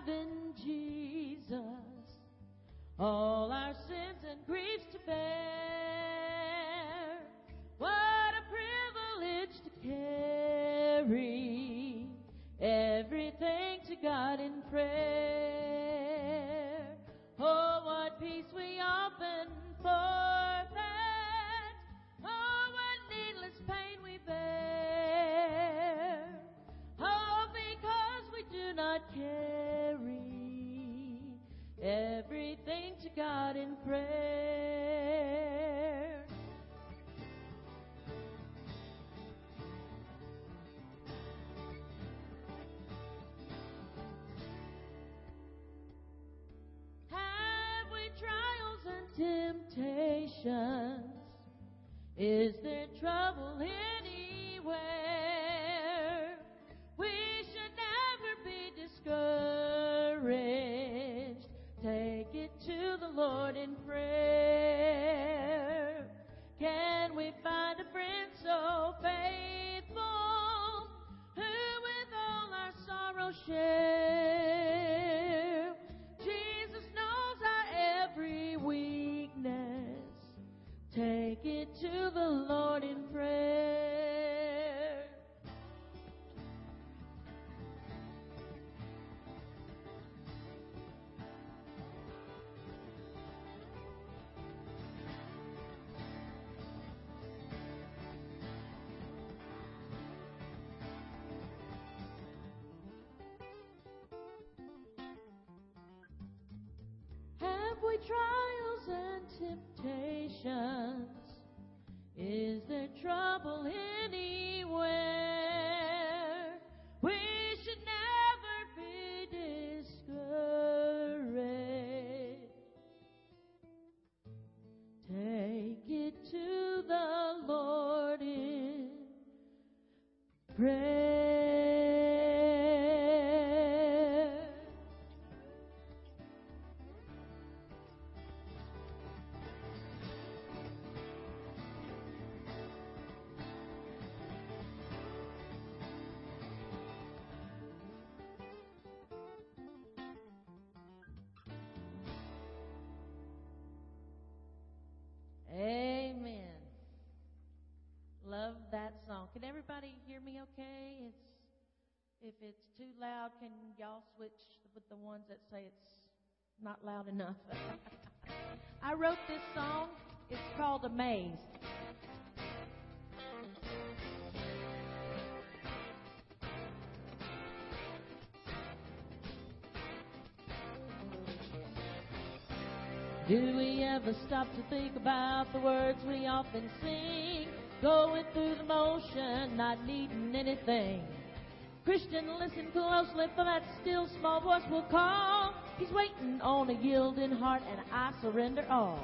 have in Jesus all our sins and griefs to bear. What a privilege to carry everything to God in prayer. God in prayer. Have we trials and temptations? Is there trouble anywhere? The Lord in prayer. Have we trials and temptations? Is there trouble anywhere? If it's too loud, can y'all switch with the ones that say it's not loud enough? I wrote this song. It's called Amazed. Do we ever stop to think about the words we often sing? Going through the motion, not needing anything. Christian, listen closely, for that still small voice will call. He's waiting on a yielding heart, and I surrender all.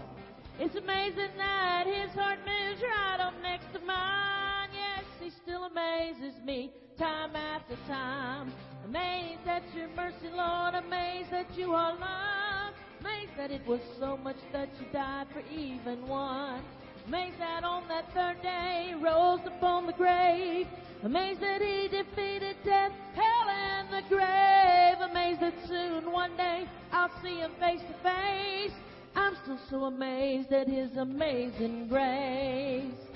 It's amazing that his heart moves right up next to mine. Yes, he still amazes me time after time. Amazed at your mercy, Lord. Amazed that you are love. Amazed that it was so much that you died for even one. Amazed that on that third day rose upon the grave. Amazed that he defeated death, hell, and the grave. Amazed that soon one day I'll see him face to face. I'm still so amazed at his amazing grace.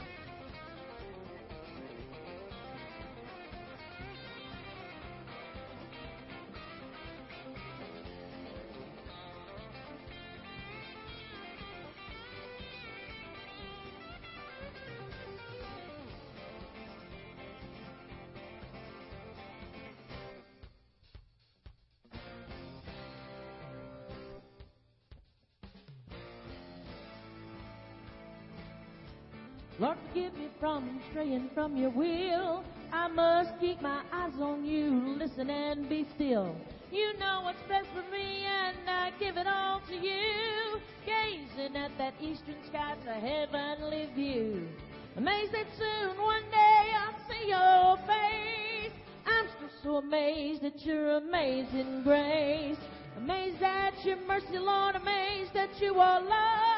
From straying from your will. I must keep my eyes on you, listen and be still. You know what's best for me, and I give it all to you. Gazing at that eastern sky, it's a heavenly view. Amazed that soon one day I'll see your face. I'm still so amazed at your amazing grace. Amazed at your mercy, Lord. Amazed that you are love.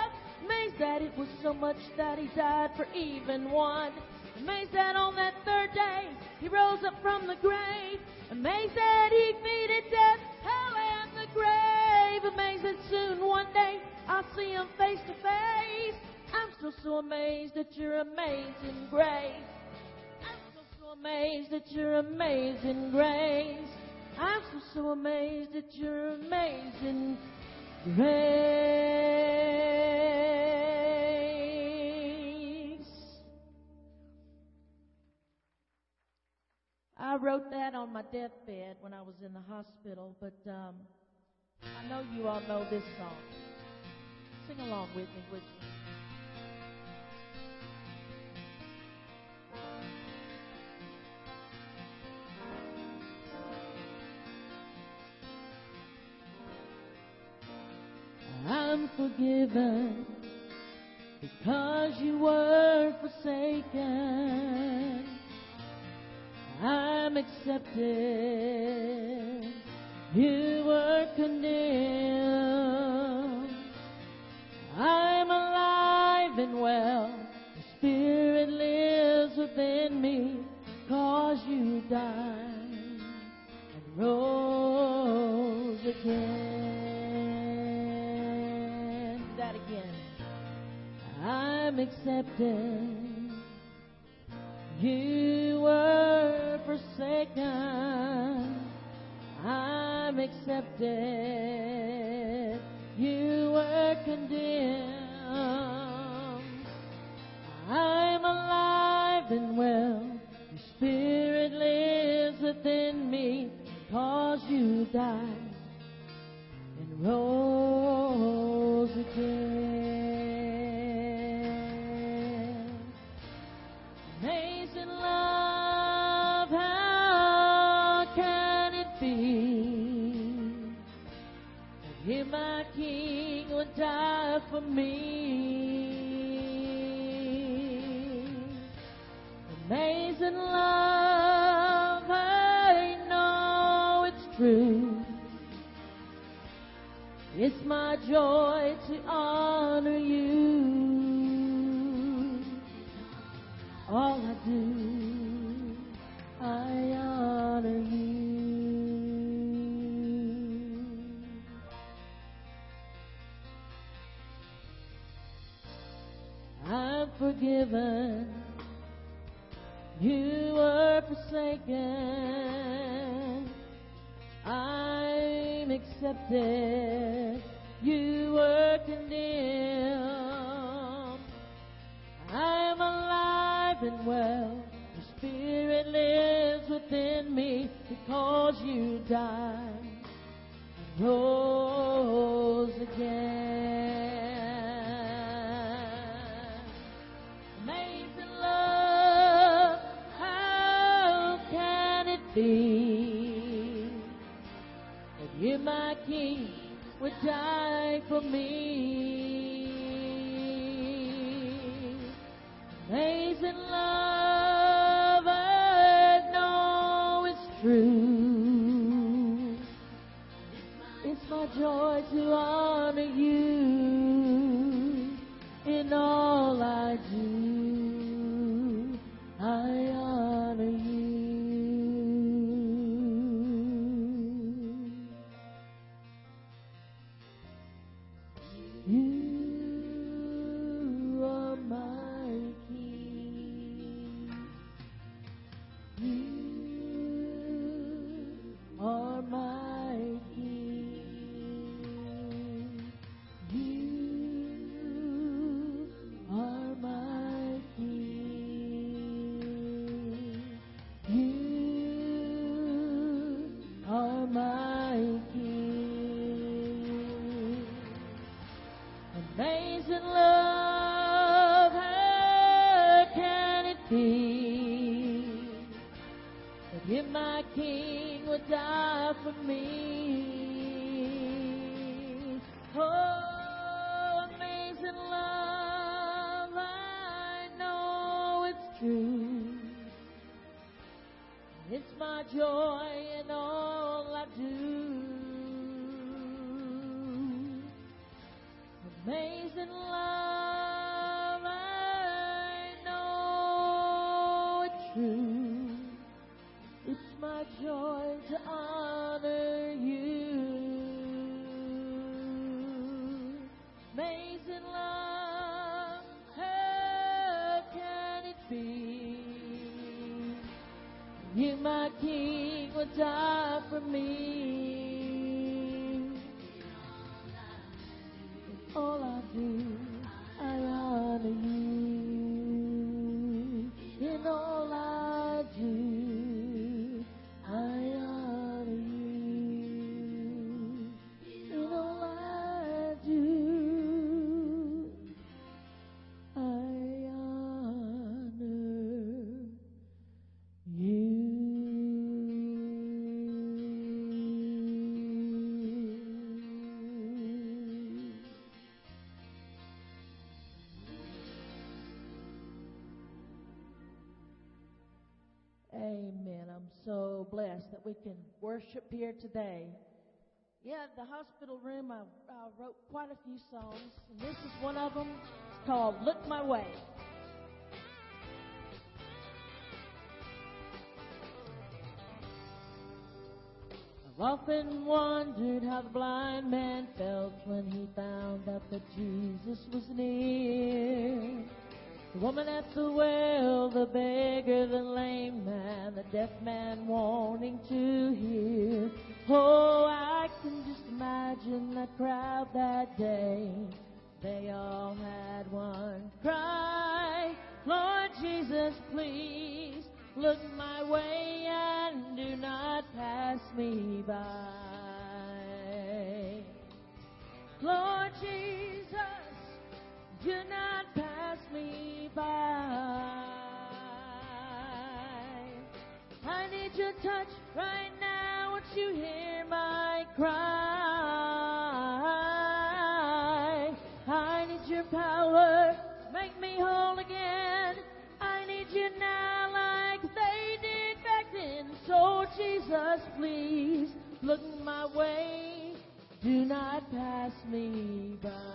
Amazed that it was so much that he died for even one. Amazed that on that third day he rose up from the grave. Amazed that he defeated death, hell, and the grave. Amazed that soon one day I'll see him face to face. I'm still so amazed at your amazing grace. I'm still so amazed at your amazing grace. I'm still so amazed at your amazing grace. I wrote that on my deathbed when I was in the hospital, but um, I know you all know this song. Sing along with me, would you? I'm forgiven because you were forsaken. I'm accepted. You were condemned. Accepted. You were forsaken. I'm accepted. You were condemned. I'm alive and well. Your spirit lives within me cause you died and rose again. For me? Amazing love, I know it's true. It's my joy to honor you. All I do, forgiven. You were forsaken. I'm accepted. You were condemned. I'm alive and well. Your spirit lives within me because you died and rose again. Would die for me? Amazing love, I know it's true. It's my joy to honor you in all I do. amazing love I know true. It's my joy to honor you. Amazing love, how can it be? You, my King, would die for me. Worship here today. Yeah, the hospital room, I, I wrote quite a few songs, and this is one of them. It's called Look My Way. I've often wondered how the blind man felt when he found out that Jesus was near. The woman at the well, the beggar, the lame man, the deaf man wanting to hear. Oh, I can just imagine that crowd that day. They all had one cry. Lord Jesus, please look my way and do not pass me by. Lord Jesus, touch right now. Won't you hear my cry? I need your power make me whole again. I need you now like they did back then. So Jesus, please look my way. Do not pass me by.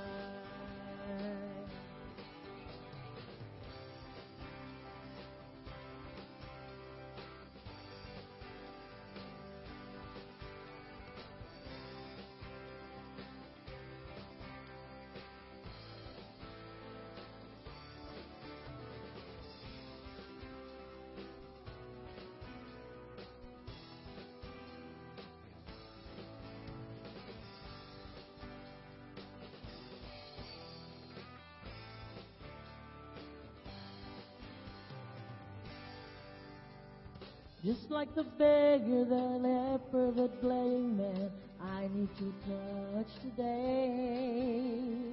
Just like the beggar, the leper, the lame man, I need your touch today.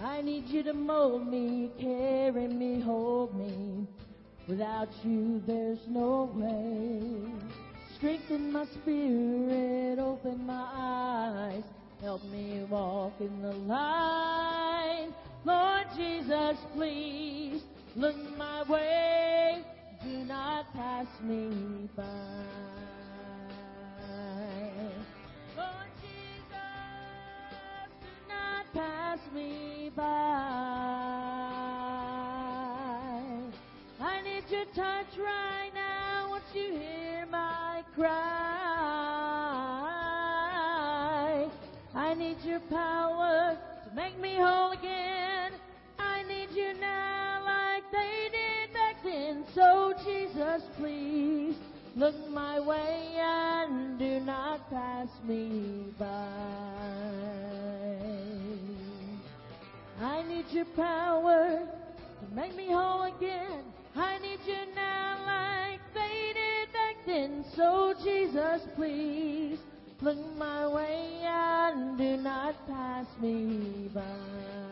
I need you to mold me, carry me, hold me. Without you, there's no way. Strengthen my spirit, open my eyes, help me walk in the light. Lord Jesus, please look my way. Do not pass me by. Lord Jesus, do not pass me by. I need your touch right now. Won't you hear my cry? I need your power to make me whole again. Jesus, please look my way and do not pass me by. I need your power to make me whole again. I need you now like they did back then. So Jesus, please look my way and do not pass me by.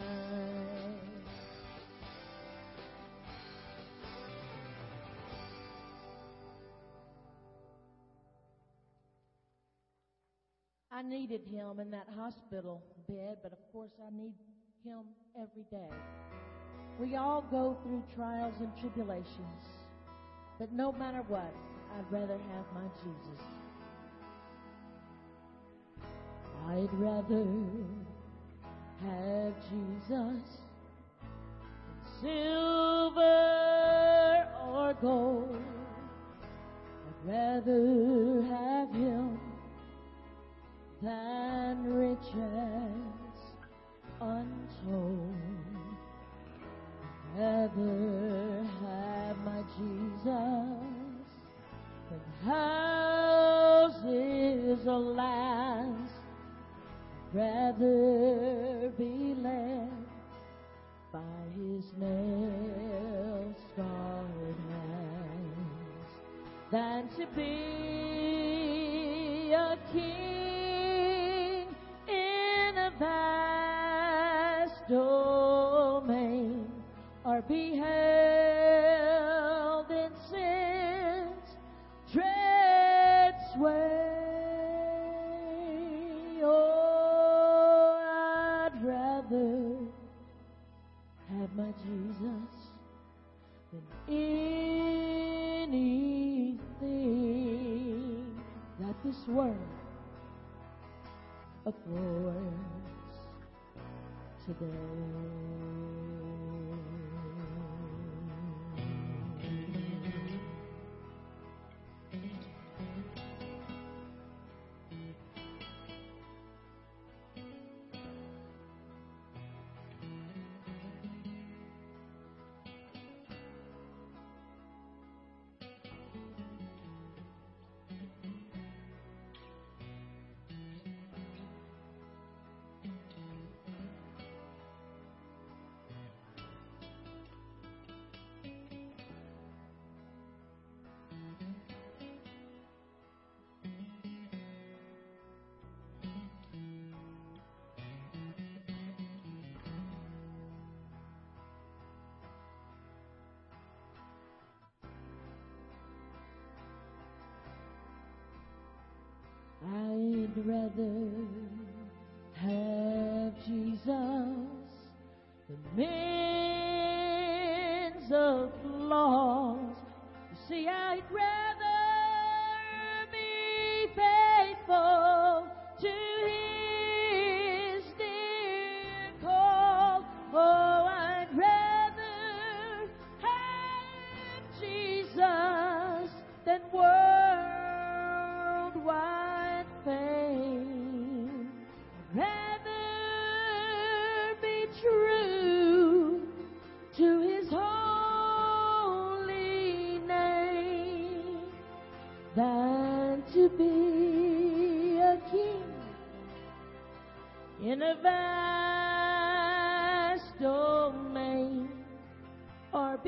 I needed him in that hospital bed, but of course I need him every day. We all go through trials and tribulations, but no matter what, I'd rather have my Jesus. I'd rather have Jesus than silver or gold. I'd rather have him than riches untold. Rather have my Jesus than houses, alas, rather be led by his nail scarred hands than to be a king Jesus than anything that this world affords today.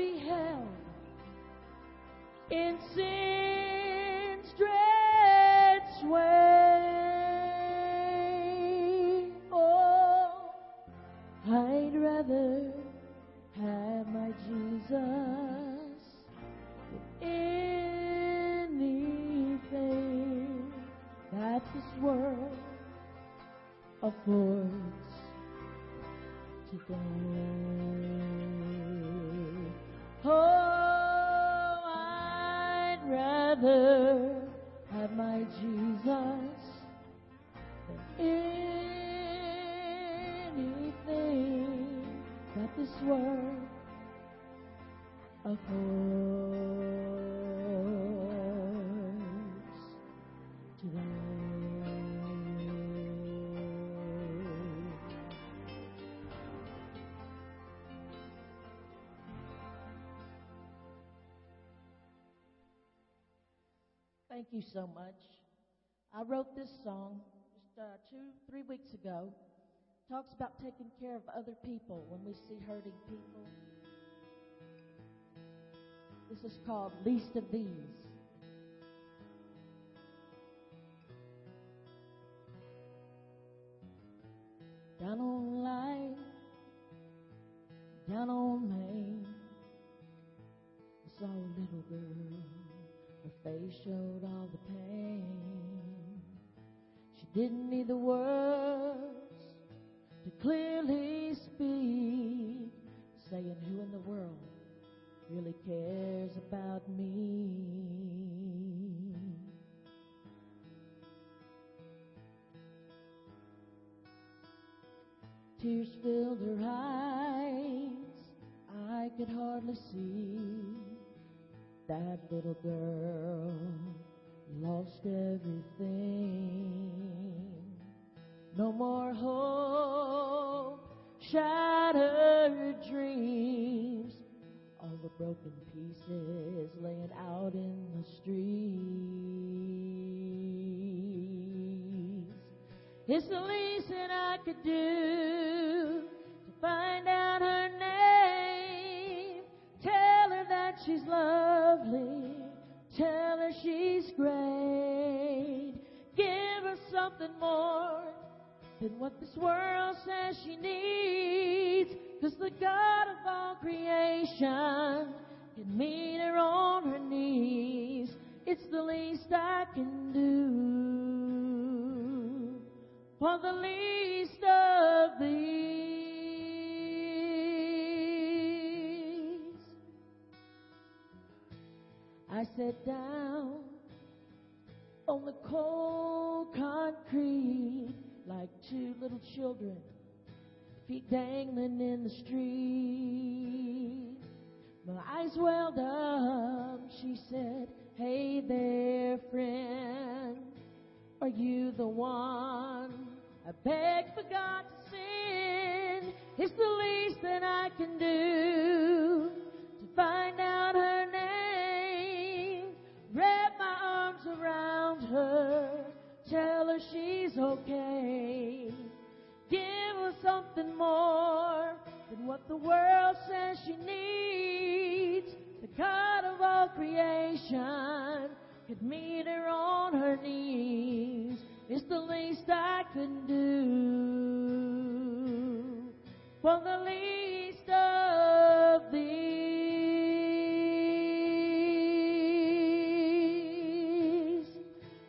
Be held in sin's dread sway. Oh, I'd rather have my Jesus than anything that this world affords today. Rather have my Jesus than anything that this world affords you so much. I wrote this song just uh, two, three weeks ago. Talks about taking care of other people when we see hurting people. This is called Least of These. Down on life, down on I saw a little girl. Face showed all the pain. She didn't need the words to clearly speak, saying, Who in the world really cares about me? Tears filled her eyes, I could hardly see that little girl lost everything. No more hope, shattered dreams. All the broken pieces laying out in the streets. It's the least that I could do to find out her name. She's lovely. Tell her she's great. Give her something more than what this world says she needs. Cause the God of all creation can meet her on her knees. It's the least I can do for the least of these. I sat down on the cold concrete like two little children, feet dangling in the street. My eyes welled up, she said, Hey there, friend, are you the one I beg for God to send? It's the least that I can do to find out her name. Around her, tell her she's okay. Give her something more than what the world says she needs. The God of all creation could meet her on her knees. It's the least I can do for the least of these.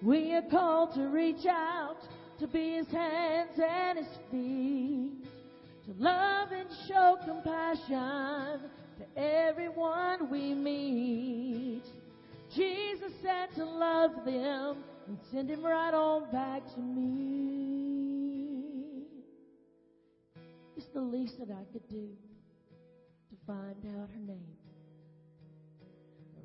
We are called to reach out, to be his hands and his feet, to love and show compassion to everyone we meet. Jesus said to love them and send him right on back to me. It's the least that I could do to find out her name.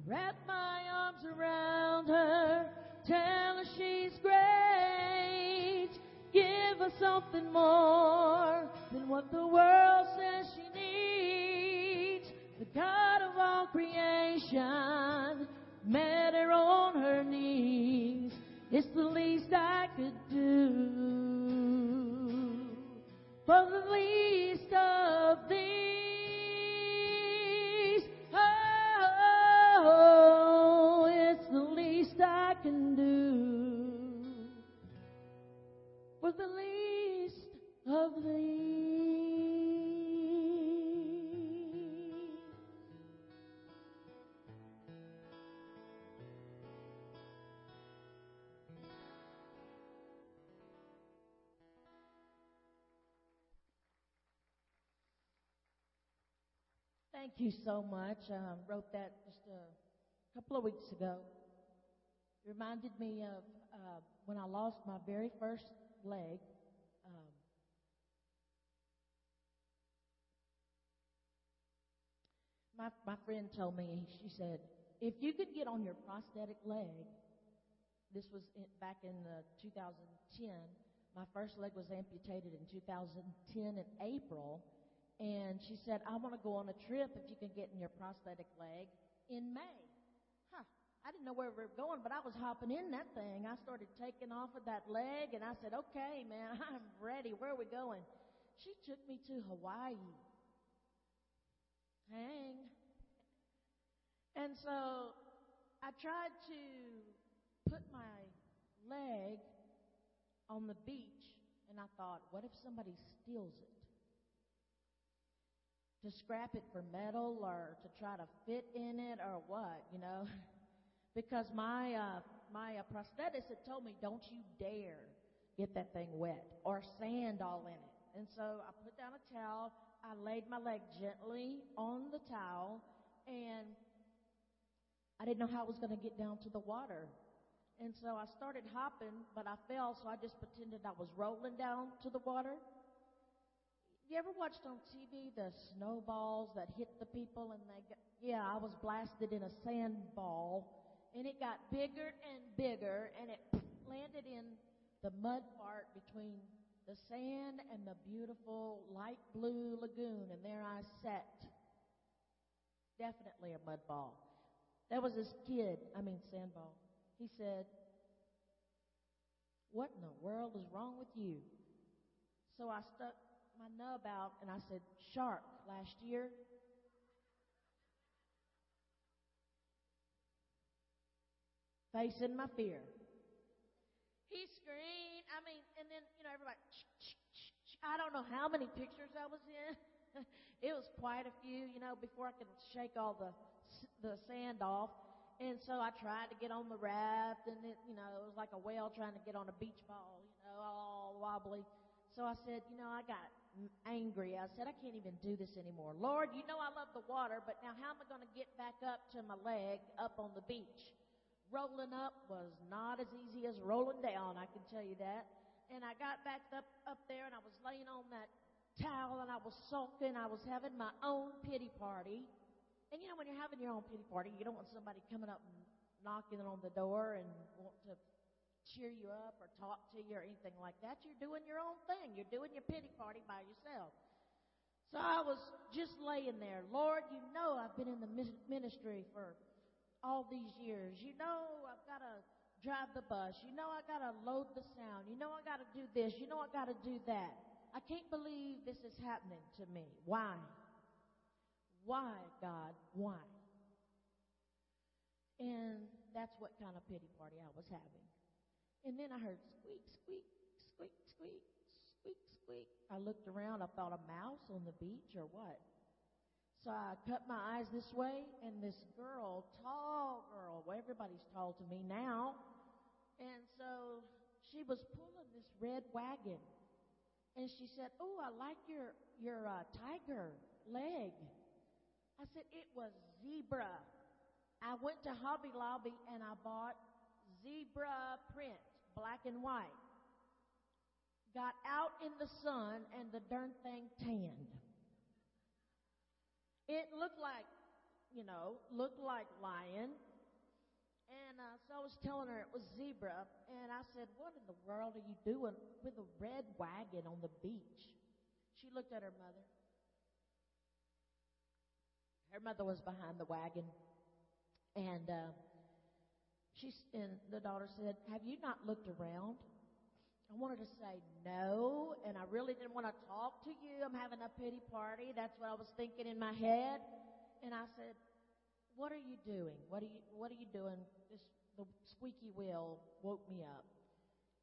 Wrap my arms around her, tell her she's great. Give her something more than what the world says she needs. The God of all creation met her on her knees. It's the least I could do for the least of these. Can do for the least of these. Thank you so much. Um, wrote that just a couple of weeks ago. Reminded me of uh, when I lost my very first leg. Um, my my friend told me she said if you could get on your prosthetic leg, this was in, back in the 2010. My first leg was amputated in 2010 in April, and she said I want to go on a trip if you can get in your prosthetic leg in May. I didn't know where we were going, but I was hopping in that thing. I started taking off of that leg, and I said, okay, man, I'm ready. Where are we going? She took me to Hawaii. Hang. And so I tried to put my leg on the beach, and I thought, what if somebody steals it? To scrap it for metal or to try to fit in it or what, you know? because my uh, my uh, prosthetist had told me, "Don't you dare get that thing wet or sand all in it." And so I put down a towel. I laid my leg gently on the towel, and I didn't know how I was going to get down to the water. And so I started hopping, but I fell, so I just pretended I was rolling down to the water. You ever watched on TV the snowballs that hit the people and they got, yeah, I was blasted in a sandball and it got bigger and bigger and it landed in the mud part between the sand and the beautiful light blue lagoon and there I sat. Definitely a mud ball. That was this kid, I mean sandball. He said, What in the world is wrong with you? So I stuck my nub out and I said, Shark, last year. Facing my fear. He screamed. I mean, and then, you know, everybody, I don't know how many pictures I was in. it was quite a few, you know, before I could shake all the, the sand off. And so I tried to get on the raft and it, you know, it was like a whale trying to get on a beach ball, you know, all wobbly. So I said, you know, I got angry. I said, I can't even do this anymore. Lord, you know I love the water, but now how am I going to get back up to my leg up on the beach? Rolling up was not as easy as rolling down, I can tell you that. And I got back up, up there and I was laying on that towel and I was sulking. I was having my own pity party. And you know, when you're having your own pity party, you don't want somebody coming up and knocking on the door and want to cheer you up or talk to you or anything like that. You're doing your own thing. You're doing your pity party by yourself. So I was just laying there. Lord, you know I've been in the ministry for all these years. You know I've got to drive the bus. You know I got to load the sound. You know I got to do this. You know I got to do that. I can't believe this is happening to me. Why? Why, God? Why? And that's what kind of pity party I was having. And then I heard squeak, squeak, squeak, squeak, squeak, squeak. I looked around. I thought a mouse on the beach or what? So I cut my eyes this way, and this girl, tall girl, well, everybody's tall to me now, and so she was pulling this red wagon, and she said, "Oh, I like your your uh, tiger leg." I said, "It was zebra." I went to Hobby Lobby and I bought zebra print, black and white. Got out in the sun and the darn thing tanned. It looked like, you know, looked like lion. And uh, so I was telling her it was zebra, and I said, "What in the world are you doing with a red wagon on the beach?" She looked at her mother. Her mother was behind the wagon, and uh, she and the daughter said, "Have you not looked around?" I wanted to say no, and I really didn't want to talk to you. I'm having a pity party. That's what I was thinking in my head. And I said, "What are you doing? What are you What are you doing?" This the squeaky wheel woke me up,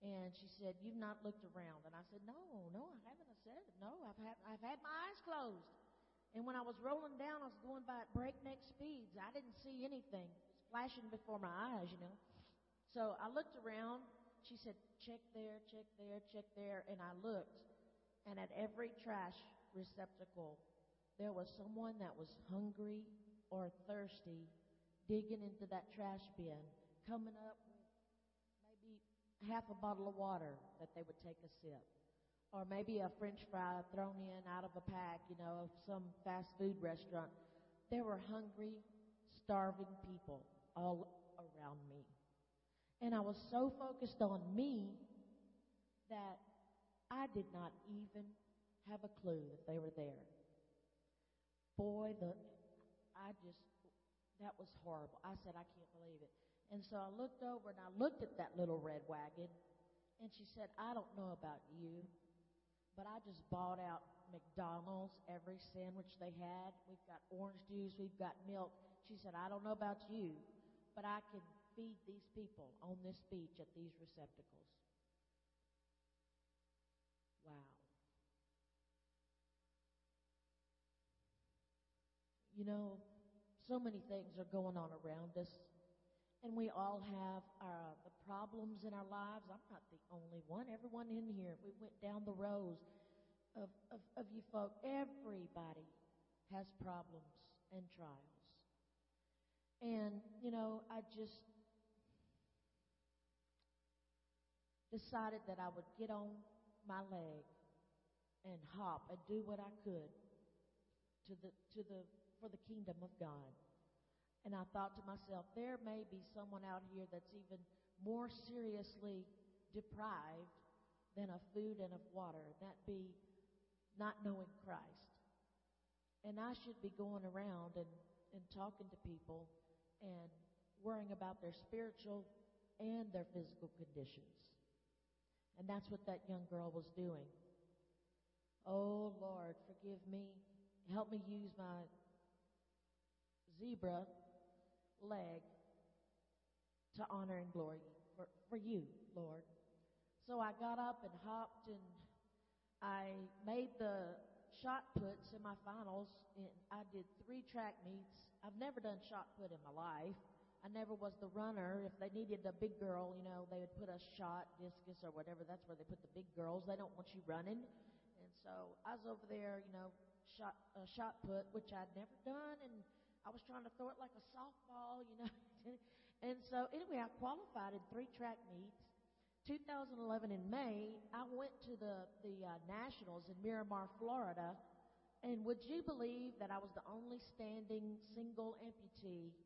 and she said, "You've not looked around." And I said, "No, no, I haven't." I said, "No, I've had I've had my eyes closed." And when I was rolling down, I was going by at breakneck speeds. I didn't see anything flashing before my eyes, you know. So I looked around. She said, check there, check there, check there. And I looked, and at every trash receptacle, there was someone that was hungry or thirsty digging into that trash bin, coming up with maybe half a bottle of water that they would take a sip. Or maybe a french fry thrown in out of a pack, you know, of some fast food restaurant. There were hungry, starving people all around me. And I was so focused on me that I did not even have a clue that they were there. Boy, the I just that was horrible. I said I can't believe it. And so I looked over and I looked at that little red wagon and she said, "I don't know about you, but I just bought out McDonald's every sandwich they had. We've got orange juice, we've got milk." She said, "I don't know about you, but I can feed these people on this beach at these receptacles. Wow. You know, so many things are going on around us, and we all have our, the problems in our lives. I'm not the only one. Everyone in here, we went down the rows of, of, of you folk, everybody has problems and trials. And, you know, I just decided that I would get on my leg and hop and do what I could to the, to the, for the kingdom of God. And I thought to myself, there may be someone out here that's even more seriously deprived than of food and of water. That be not knowing Christ. And I should be going around and, and talking to people and worrying about their spiritual and their physical conditions. And that's what that young girl was doing. Oh Lord, forgive me. Help me use my zebra leg to honor and glory for, for you, Lord. So I got up and hopped and I made the shot put semifinals and I did three track meets. I've never done shot put in my life. I never was the runner. If they needed a big girl, you know, they would put a shot, discus, or whatever. That's where they put the big girls. They don't want you running. And so I was over there, you know, shot uh, shot put, which I'd never done, and I was trying to throw it like a softball, you know. and so anyway, I qualified in three track meets. 2011 in May, I went to the the uh, nationals in Miramar, Florida, and would you believe that I was the only standing single amputee,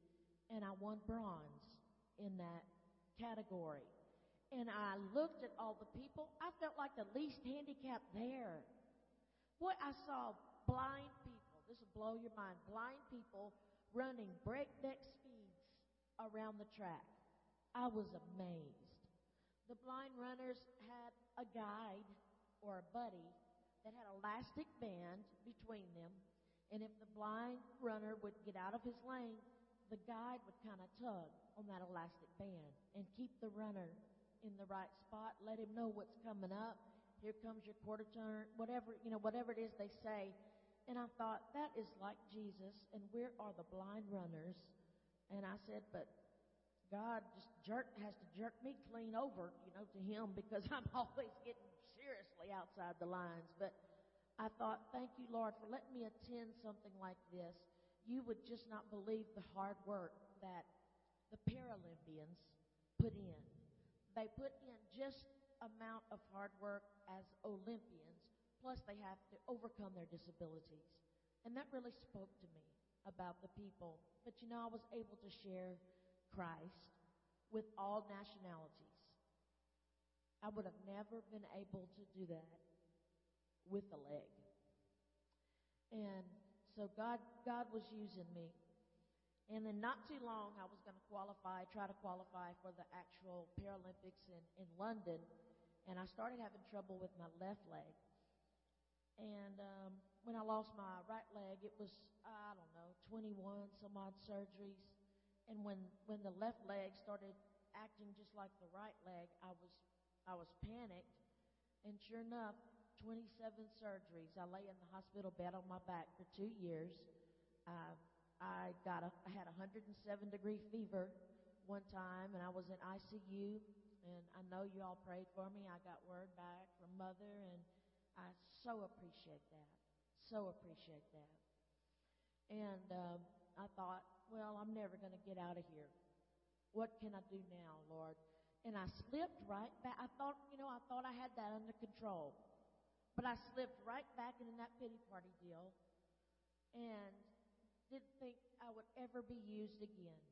and I won bronze in that category. And I looked at all the people. I felt like the least handicapped there. Boy, I saw blind people. This will blow your mind. Blind people running breakneck speeds around the track. I was amazed. The blind runners had a guide or a buddy that had elastic band between them, and if the blind runner would get out of his lane, the guide would kind of tug on that elastic band and keep the runner in the right spot, let him know what's coming up. Here comes your quarter turn, whatever, you know, whatever it is they say. And I thought, that is like Jesus, and where are the blind runners? And I said, but God just jerk has to jerk me clean over, you know, to Him because I'm always getting seriously outside the lines. But I thought, thank you, Lord, for letting me attend something like this. You would just not believe the hard work that the Paralympians put in. They put in just amount of hard work as Olympians, plus they have to overcome their disabilities. And that really spoke to me about the people. But you know, I was able to share Christ with all nationalities. I would have never been able to do that with a leg. And so God, God was using me. And then not too long, I was going to qualify, try to qualify for the actual Paralympics in, in London. And I started having trouble with my left leg. And um, when I lost my right leg, it was, I don't know, 21 some odd surgeries. And when, when the left leg started acting just like the right leg, I was, I was panicked. And sure enough, 27 surgeries. I lay in the hospital bed on my back for two years. Uh, I got a, I had a 107 degree fever one time, and I was in ICU. And I know you all prayed for me. I got word back from mother, and I so appreciate that. So appreciate that. And um, I thought, well, I'm never going to get out of here. What can I do now, Lord? And I slipped right back. I thought, you know, I thought I had that under control. But I slipped right back into that pity party deal and didn't think I would ever be used again.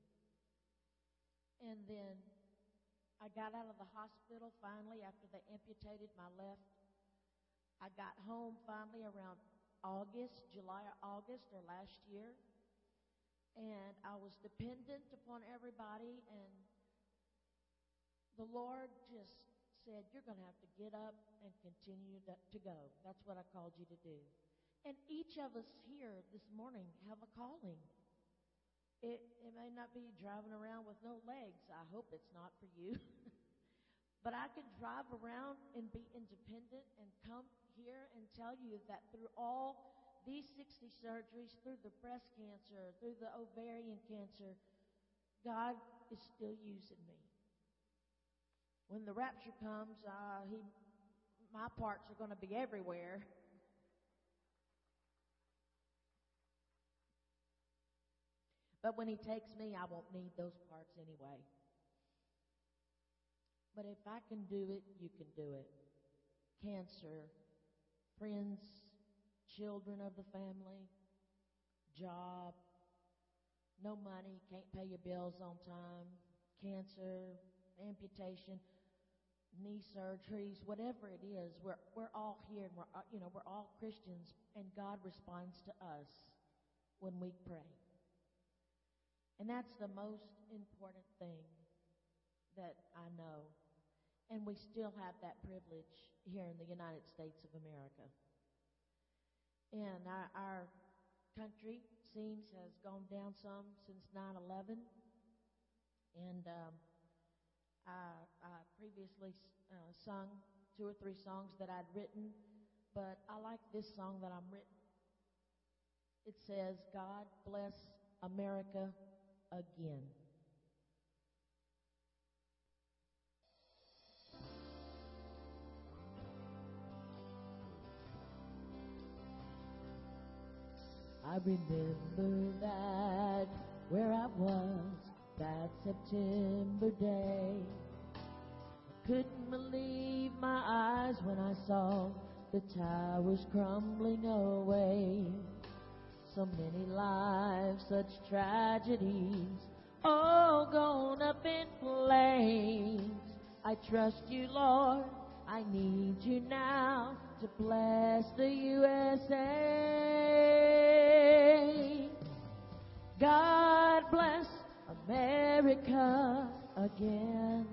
And then I got out of the hospital finally after they amputated my left. I got home finally around August, July or August or last year. And I was dependent upon everybody and the Lord just said, You're going to have to get up and continue to go. That's what I called you to do. And each of us here this morning have a calling. It, it may not be driving around with no legs. I hope it's not for you. but I could drive around and be independent and come here and tell you that through all these 60 surgeries, through the breast cancer, through the ovarian cancer, God is still using me. When the rapture comes, uh, he, my parts are going to be everywhere. But when he takes me, I won't need those parts anyway. But if I can do it, you can do it. Cancer, friends, children of the family, job, no money, can't pay your bills on time, cancer, amputation, knee surgeries, whatever it is, we're, we're all here and we're, you know, we're all Christians and God responds to us when we pray. And that's the most important thing that I know And we still have that privilege here in the United States of America. And our, our country seems has gone down some since 9/11. And um, I, I previously uh, sung two or three songs that I'd written, but I like this song that I'm written. It says, "God bless America again." I remember that where I was that September day. Couldn't believe my eyes when I saw the towers crumbling away. So many lives, such tragedies, all gone up in flames. I trust you, Lord. I need you now to bless the USA. God bless America again.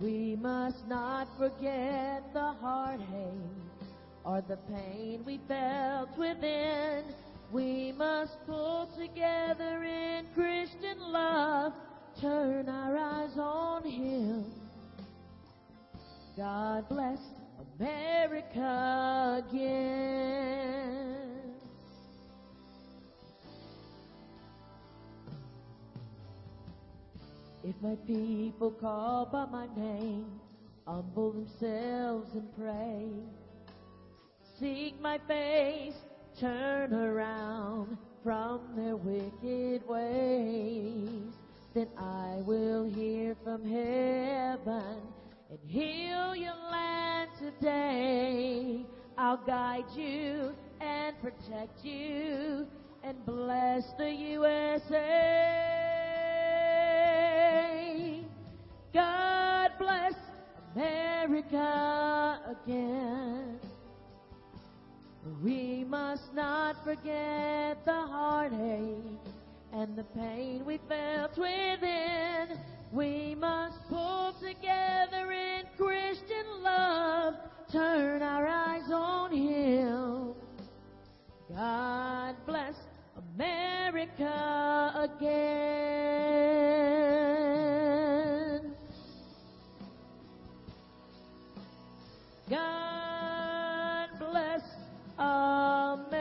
We must not forget the heartache or the pain we felt within. We must pull together in Christian love, turn our eyes on Him. God bless America again. If my people call by my name, humble themselves and pray, seek my face, turn around from their wicked ways, then I will hear from heaven and heal your land today. I'll guide you and protect you and bless the USA. God bless America again. We must not forget the heartache and the pain we felt within. We must pull together in Christian love, turn our eyes on Him. God bless America again. God bless America.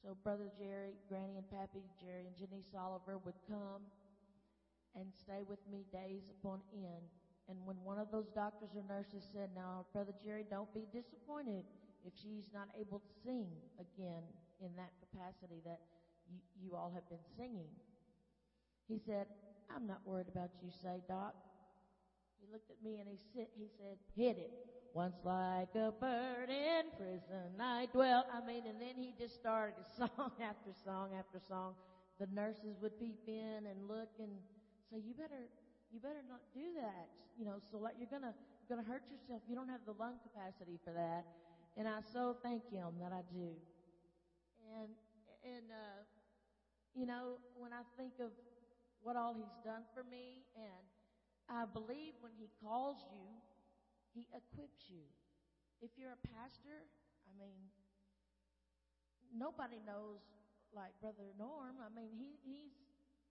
So Brother Jerry, Granny and Pappy, Jerry and Janice Oliver would come and stay with me days upon end. And when one of those doctors or nurses said, Now, Brother Jerry, don't be disappointed if she's not able to sing again in that capacity that you, you all have been singing. He said, I'm not worried about you, say, Doc. He looked at me and he, said, he said, Hit it. Once like a bird in prison I dwell. I mean, and then he just started song after song after song. the nurses would peep in and look and say, "You better, you better not do that." You know, so like you're gonna gonna hurt yourself. You don't have the lung capacity for that. And I so thank Him that I do. And and uh, you know, when I think of what all He's done for me, and I believe when He calls you, He equips you. If you're a pastor, I mean, nobody knows like Brother Norm. I mean, he, he's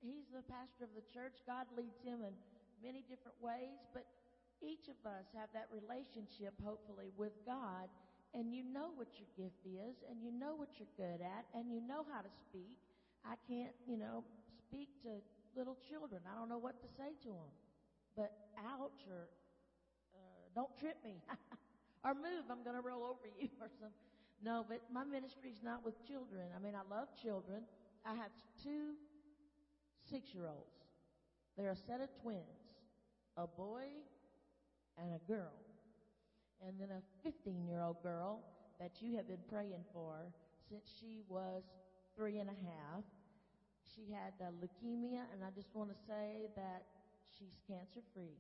he's the pastor of the church. God leads him in many different ways, but each of us have that relationship, hopefully, with God, and you know what your gift is, and you know what you're good at, and you know how to speak. I can't, you know, speak to little children. I don't know what to say to them. But ouch, or uh, don't trip me, or move, I'm going to roll over you, or something. No, but my ministry's not with children. I mean, I love children. I have two six year olds. They're a set of twins, a boy and a girl. And then a 15 year old girl that you have been praying for since she was three and a half. She had uh, leukemia, and I just want to say that she's cancer free.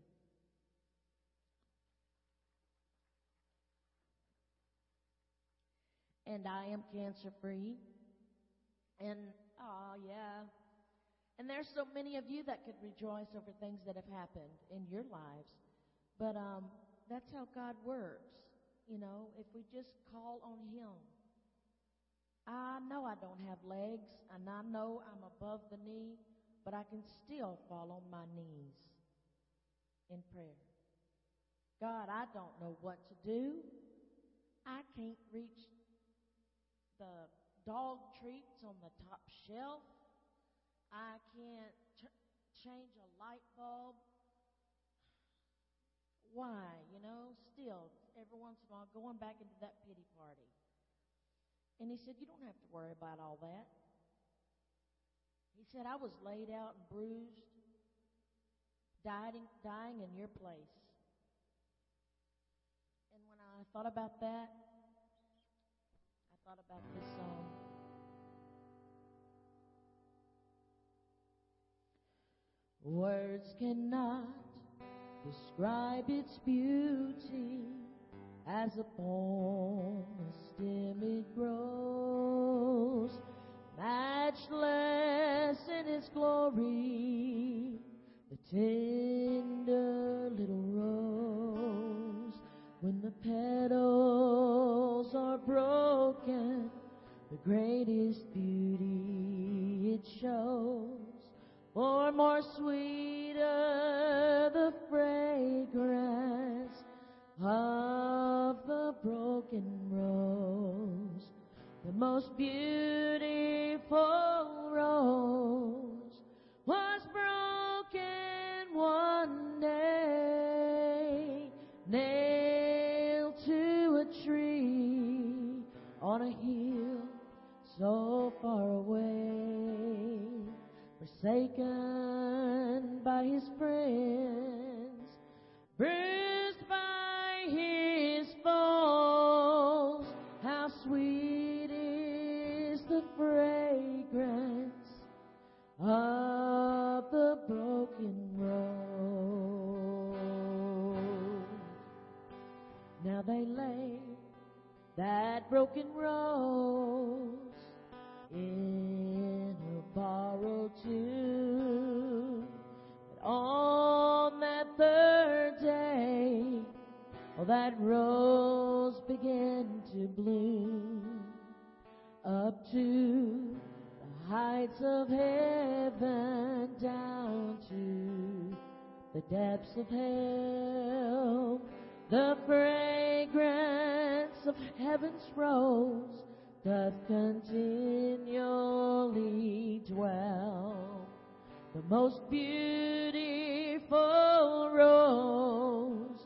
And I am cancer free. And, oh, yeah. And there's so many of you that could rejoice over things that have happened in your lives. But um, that's how God works. You know, if we just call on Him. I know I don't have legs, and I know I'm above the knee, but I can still fall on my knees in prayer. God, I don't know what to do. I can't reach the dog treats on the top shelf. I can't ch- change a light bulb. Why? You know, still, every once in a while, going back into that pity party. And he said, You don't have to worry about all that. He said, I was laid out and bruised, dying, dying in your place. And when I thought about that, I thought about this song. Words cannot describe its beauty as upon a stem it grows, matchless in its glory, the tender little rose. When the petals are broken, the greatest beauty it shows. For more sweeter the fragrance of the broken rose, most beautiful rose was broken one day, nailed to a tree on a hill so far away, forsaken by his friends, broken rose in a borrowed tomb. But on that third day, oh, that rose began to bloom up to the heights of heaven, down to the depths of hell. The fragrance of heaven's rose doth continually dwell. The most beautiful rose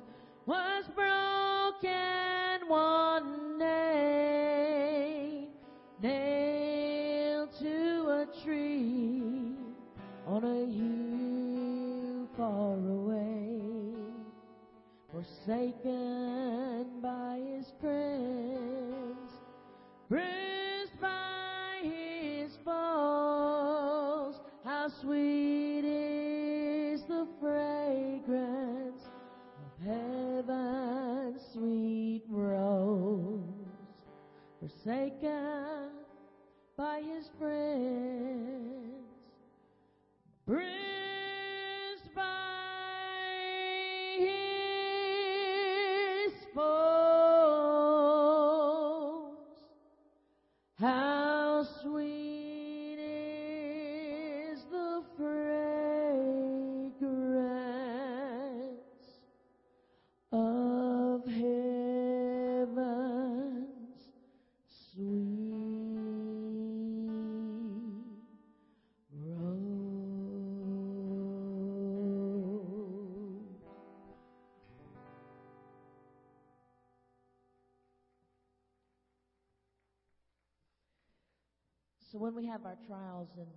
So when we have our trials and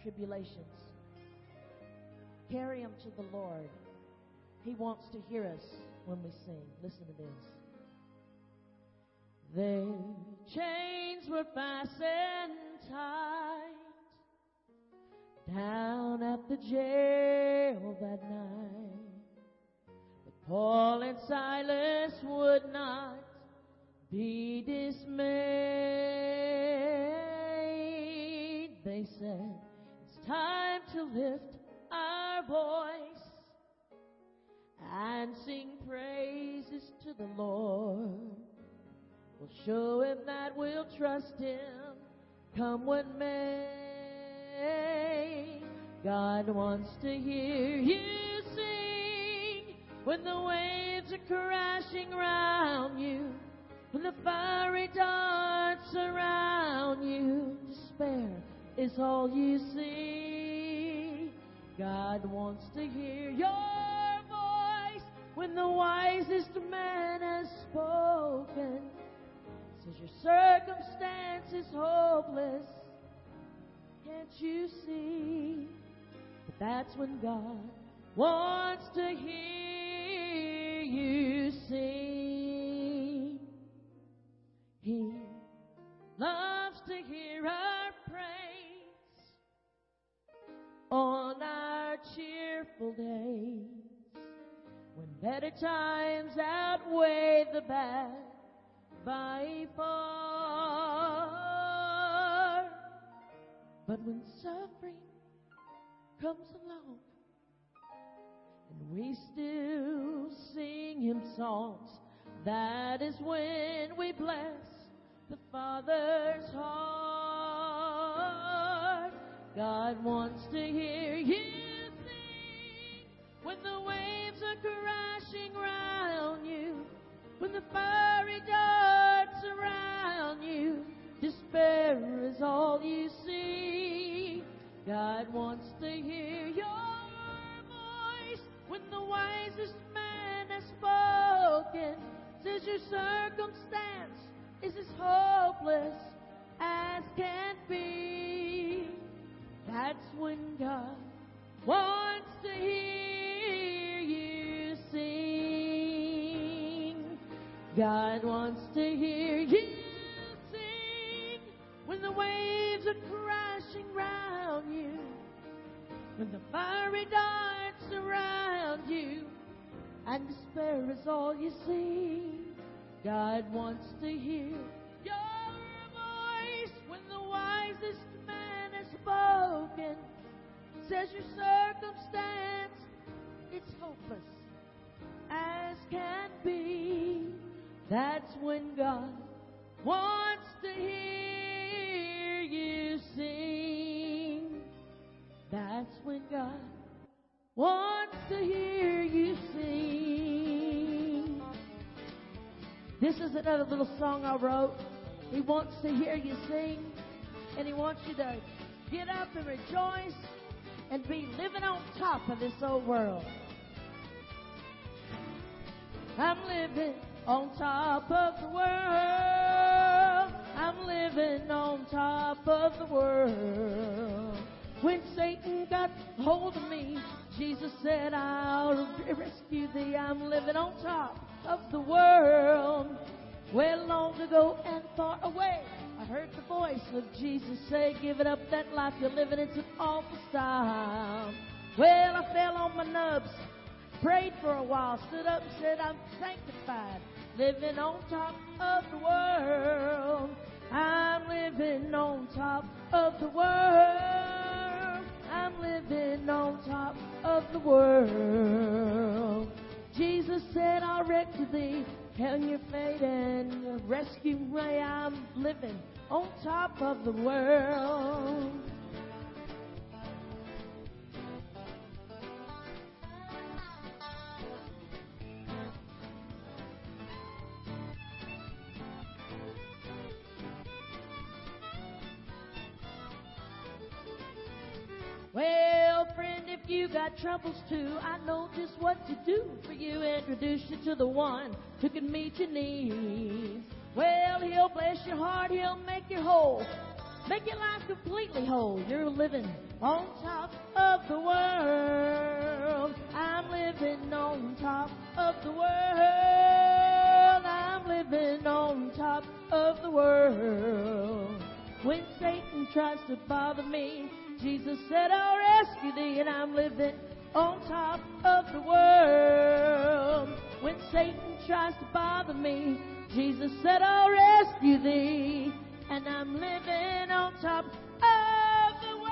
tribulations, carry them to the Lord. He wants to hear us when we sing. Listen to this. Their chains were fastened tight down at the jail that night. But Paul and Silas would not be dismayed. They said, It's time to lift our voice and sing praises to the Lord. We'll show him that we'll trust him, come what may. God wants to hear you sing when the waves are crashing round you, when the fiery darts surround you. Despair is all you see. God wants to hear your voice when the wisest man has spoken. Says your circumstance is hopeless. Can't you see? But that's when God wants to hear you sing. He loves to hear our praise on our cheerful days when better times outweigh the bad by far. But when suffering comes along and we still sing him songs, that is when we bless the Father's heart. God wants to hear you sing when the waves are crashing round you, when the fiery darts surround you. Despair is all you see. God wants to hear your voice when the wisest man has spoken. Says your circumstance is as hopeless as can be. That's when God wants to hear you sing. God wants to hear you sing when the waves are crashing round you, when the fiery darts surround you, and despair is all you see. God wants to hear your voice when the wisest spoken. Says your circumstance, it's hopeless as can be. That's when God wants to hear you sing. That's when God wants to hear you sing. This is another little song I wrote. He wants to hear you sing, and He wants you to get up and rejoice and be living on top of this old world. I'm living on top of the world. I'm living on top of the world. When Satan got hold of me, Jesus said, I'll rescue thee. I'm living on top of the world. Well, long ago and far away, I heard the voice of Jesus say, Give it up, that life you're living, it's an awful style. Well, I fell on my nubs, prayed for a while, stood up and said, I'm sanctified, living on top of the world. I'm living on top of the world. I'm living on top of the world. Jesus said, I'll rescue thee, hell your fate and rescue me. I'm living on top of the world. Well, you got troubles too, I know just what to do for you. Introduce you to the one who can meet your needs. Well, he'll bless your heart, he'll make you whole, make your life completely whole. You're living on top of the world. I'm living on top of the world. I'm living on top of the world. When Satan tries to bother me, Jesus said, I'll rescue thee, and I'm living on top of the world. When Satan tries to bother me, Jesus said, I'll rescue thee, and I'm living on top of the world.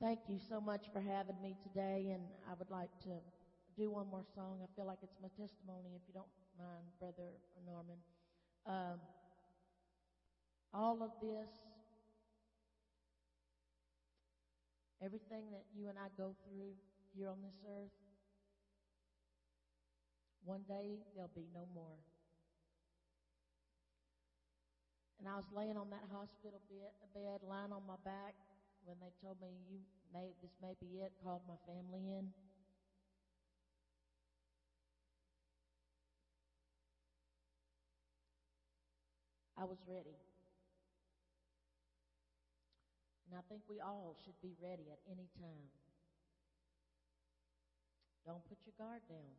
Thank you so much for having me today, and I would like to do one more song. I feel like it's my testimony, if you don't mind, Brother Norman. Um, all of this, everything that you and I go through here on this earth, one day there'll be no more. And I was laying on that hospital bed, bed lying on my back, when they told me you may this may be it, called my family in. I was ready. And I think we all should be ready at any time. Don't put your guard down.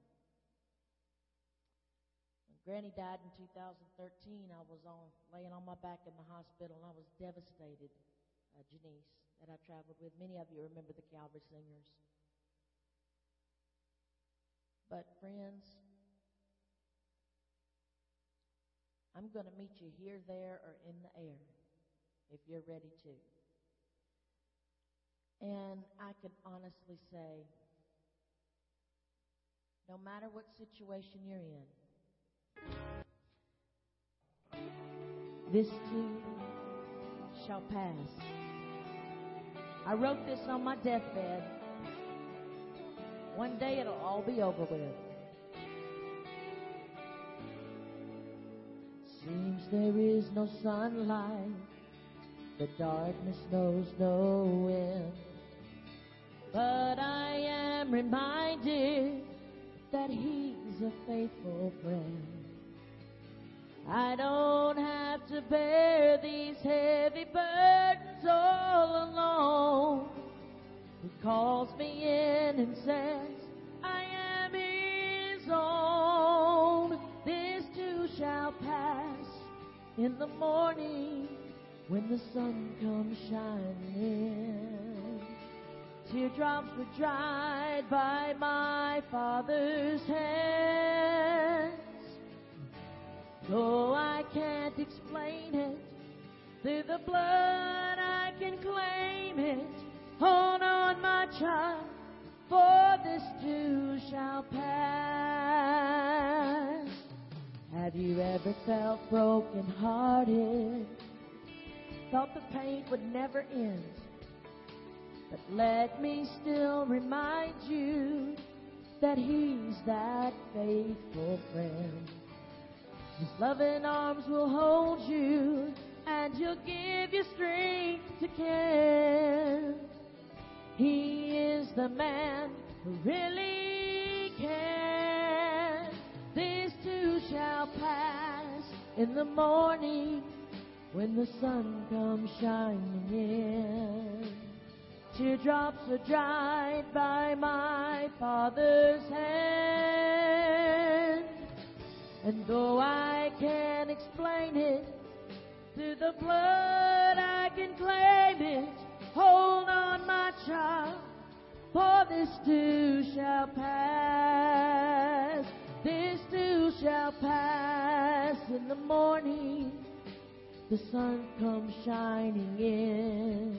When Granny died in 2013, I was on laying on my back in the hospital and I was devastated. Uh, Janice, that I traveled with. Many of you remember the Calvary Singers. But friends, I'm going to meet you here, there, or in the air if you're ready to. And I can honestly say, no matter what situation you're in, this too shall pass. I wrote this on my deathbed. One day it'll all be over with. Seems there is no sunlight, the darkness knows no end. But I am reminded that He's a faithful friend. I don't have to bear these heavy burdens all alone. He calls me in and says, I am His own. This too shall pass in the morning when the sun comes shining in. Teardrops were dried by my father's hands. Though I can't explain it, through the blood Have you ever felt broken hearted? Thought the pain would never end. But let me still remind you that He's that faithful friend. His loving arms will hold you and He'll give you strength to care. He is the man who really cares. Shall pass in the morning when the sun comes shining in. Teardrops are dried by my Father's hand. And though I can't explain it, to the blood I can claim it. Hold on, my child, for this too shall pass. This too shall pass in the morning. The sun comes shining in.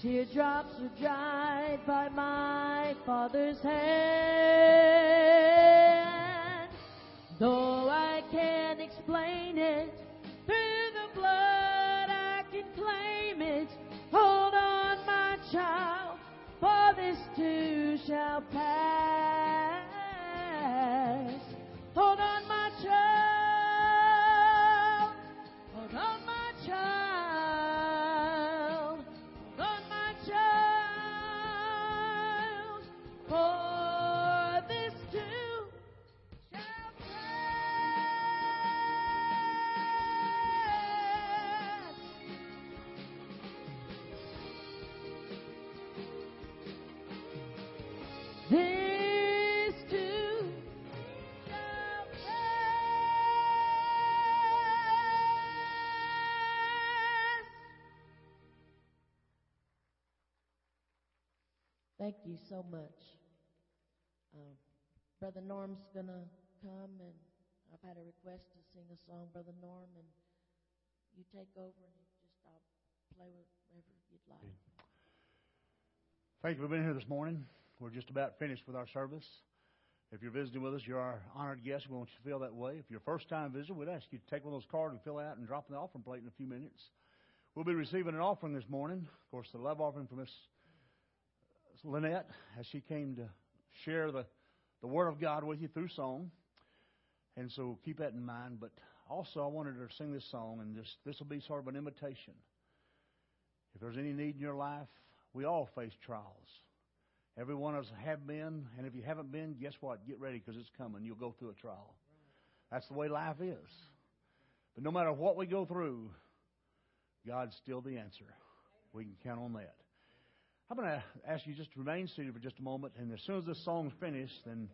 Teardrops are dried by my father's hand. Though I can't explain it, through the blood I can claim it. Hold on, my child, for this too shall pass. Hold on, my so much. Um, Brother Norm's gonna come, and I've had a request to sing a song, Brother Norm, and you take over, and you just I'll play whatever you'd like. Thank you for being here this morning. We're just about finished with our service. If you're visiting with us, you're our honored guest. We want you to feel that way. If you're a first time visitor, we'd ask you to take one of those cards and fill out and drop in the offering plate in a few minutes. We'll be receiving an offering this morning. Of course, the love offering from Miss Lynette as she came to share the, the Word of God with you through song. And so keep that in mind. But also, I wanted her to sing this song, and this, this will be sort of an invitation. If there's any need in your life, we all face trials. Every one of us have been, and if you haven't been, guess what? Get ready because it's coming. You'll go through a trial. That's the way life is. But no matter what we go through, God's still the answer. We can count on that. I'm going to ask you just to remain seated for just a moment, and as soon as this song's finished, then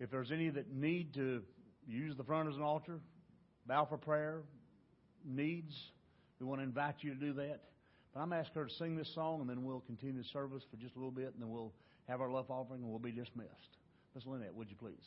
if there's any that need to use the front as an altar, bow for prayer, needs, we want to invite you to do that. But I'm asking her to sing this song, and then we'll continue the service for just a little bit, and then we'll have our love offering, and we'll be dismissed. Miss Lynette, would you please?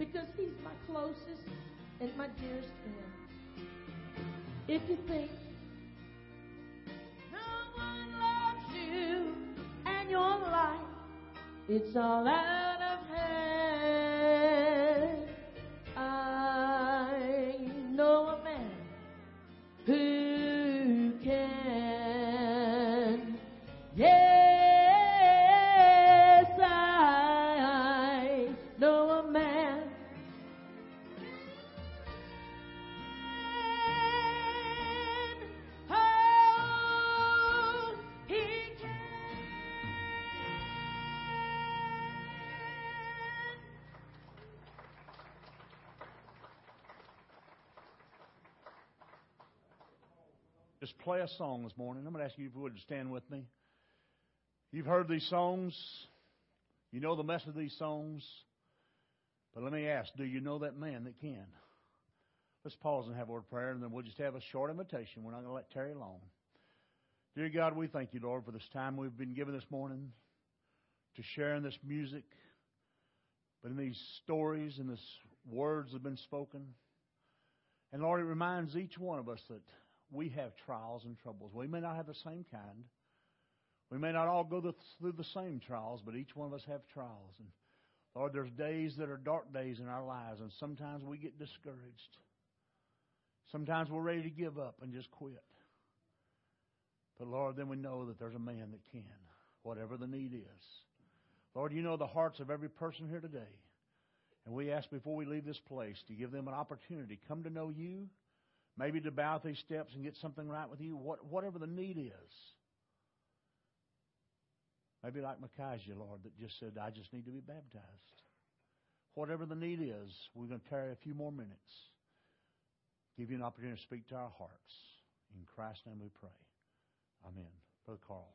Because he's my closest and my dearest friend. If you think no one loves you and your life, it's all out play a song this morning. I'm going to ask you if you would stand with me. You've heard these songs. You know the message of these songs. But let me ask, do you know that man that can? Let's pause and have a word of prayer, and then we'll just have a short invitation. We're not going to let Terry alone. Dear God, we thank you, Lord, for this time we've been given this morning to share in this music, but in these stories and these words that have been spoken. And Lord, it reminds each one of us that we have trials and troubles. We may not have the same kind. We may not all go through the same trials, but each one of us have trials. And Lord, there's days that are dark days in our lives, and sometimes we get discouraged. Sometimes we're ready to give up and just quit. But Lord, then we know that there's a man that can, whatever the need is. Lord, you know the hearts of every person here today. And we ask before we leave this place to give them an opportunity to come to know you, maybe to bow these steps and get something right with you, what, whatever the need is. Maybe like Micaiah, Lord, that just said, I just need to be baptized. Whatever the need is, we're going to tarry a few more minutes. Give you an opportunity to speak to our hearts. In Christ's name we pray. Amen. Brother Carl.